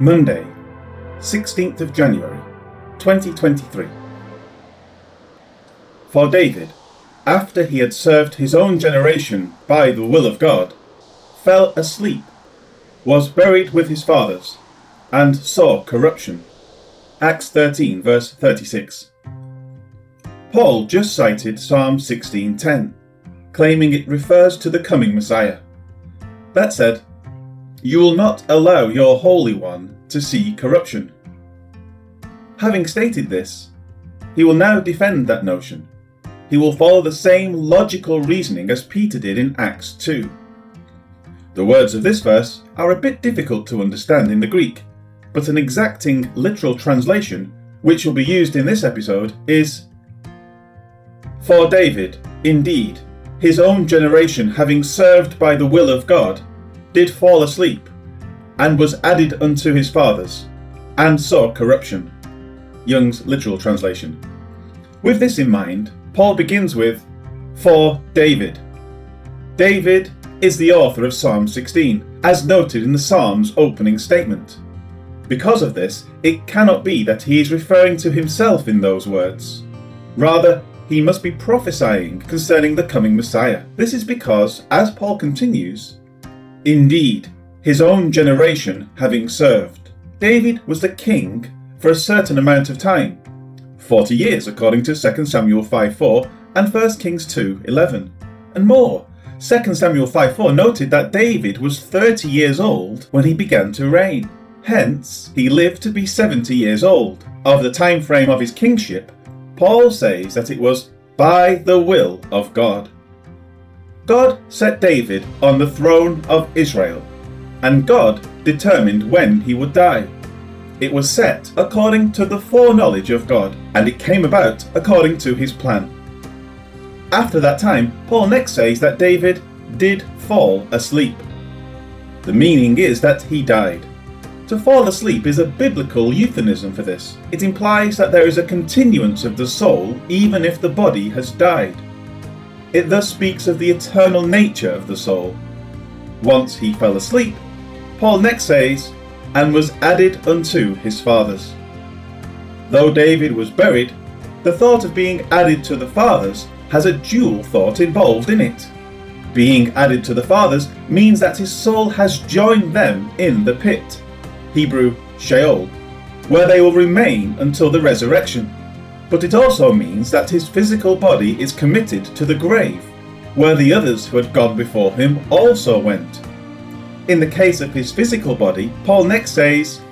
Monday, 16th of January, 2023. For David, after he had served his own generation by the will of God, fell asleep, was buried with his fathers, and saw corruption. Acts 13, verse 36. Paul just cited Psalm 16:10, claiming it refers to the coming Messiah. That said, you will not allow your Holy One to see corruption. Having stated this, he will now defend that notion. He will follow the same logical reasoning as Peter did in Acts 2. The words of this verse are a bit difficult to understand in the Greek, but an exacting literal translation, which will be used in this episode, is For David, indeed, his own generation having served by the will of God, did fall asleep, and was added unto his fathers, and saw corruption. Young's literal translation. With this in mind, Paul begins with, For David. David is the author of Psalm 16, as noted in the Psalm's opening statement. Because of this, it cannot be that he is referring to himself in those words. Rather, he must be prophesying concerning the coming Messiah. This is because, as Paul continues, indeed, his own generation having served. David was the king for a certain amount of time 40 years, according to 2 Samuel 5 4 and 1 Kings 2 11, and more. 2 Samuel 5 4 noted that David was 30 years old when he began to reign. Hence, he lived to be 70 years old. Of the time frame of his kingship, Paul says that it was by the will of God. God set David on the throne of Israel, and God determined when he would die. It was set according to the foreknowledge of God, and it came about according to his plan. After that time, Paul next says that David did fall asleep. The meaning is that he died. To fall asleep is a biblical euphemism for this. It implies that there is a continuance of the soul even if the body has died. It thus speaks of the eternal nature of the soul. Once he fell asleep, Paul next says, and was added unto his fathers. Though David was buried, the thought of being added to the fathers has a dual thought involved in it. Being added to the fathers means that his soul has joined them in the pit, Hebrew Sheol, where they will remain until the resurrection. But it also means that his physical body is committed to the grave, where the others who had gone before him also went. In the case of his physical body, Paul next says,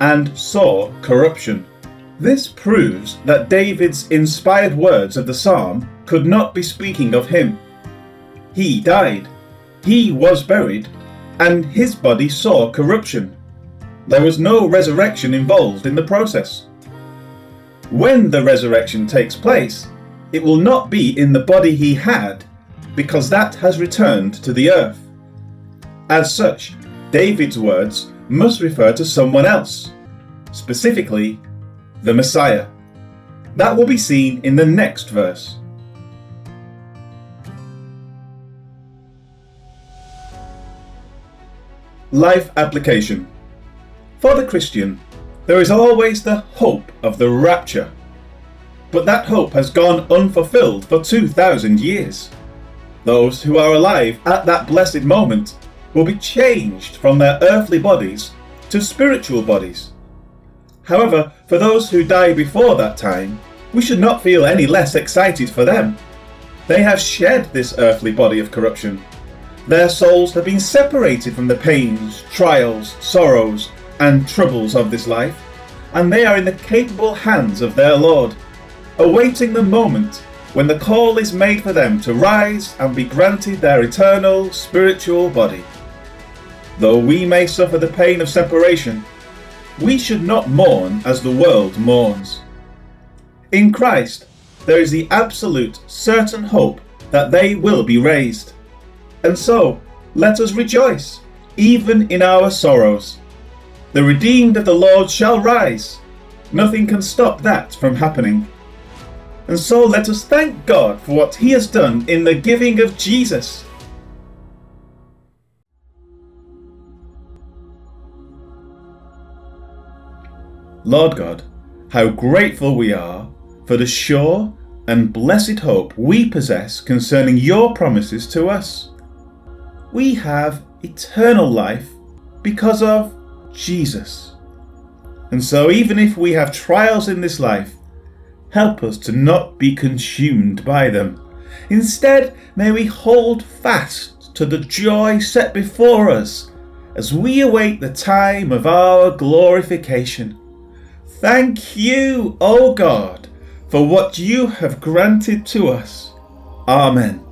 and saw corruption. This proves that David's inspired words of the psalm could not be speaking of him. He died, he was buried, and his body saw corruption. There was no resurrection involved in the process. When the resurrection takes place, it will not be in the body he had, because that has returned to the earth. As such, David's words must refer to someone else, specifically the Messiah. That will be seen in the next verse. Life application. For the Christian, there is always the hope of the rapture. But that hope has gone unfulfilled for 2,000 years. Those who are alive at that blessed moment will be changed from their earthly bodies to spiritual bodies. However, for those who die before that time, we should not feel any less excited for them. They have shed this earthly body of corruption. Their souls have been separated from the pains, trials, sorrows, and troubles of this life, and they are in the capable hands of their Lord, awaiting the moment when the call is made for them to rise and be granted their eternal spiritual body. Though we may suffer the pain of separation, we should not mourn as the world mourns. In Christ, there is the absolute, certain hope that they will be raised. And so, let us rejoice, even in our sorrows. The redeemed of the Lord shall rise. Nothing can stop that from happening. And so let us thank God for what He has done in the giving of Jesus. Lord God, how grateful we are for the sure and blessed hope we possess concerning your promises to us. We have eternal life because of Jesus. And so, even if we have trials in this life, help us to not be consumed by them. Instead, may we hold fast to the joy set before us as we await the time of our glorification. Thank you, O God, for what you have granted to us. Amen.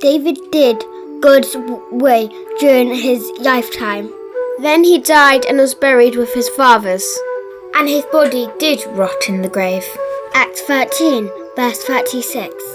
David did God's way during his lifetime. Then he died and was buried with his fathers. And his body did rot in the grave. Acts 13, verse 36.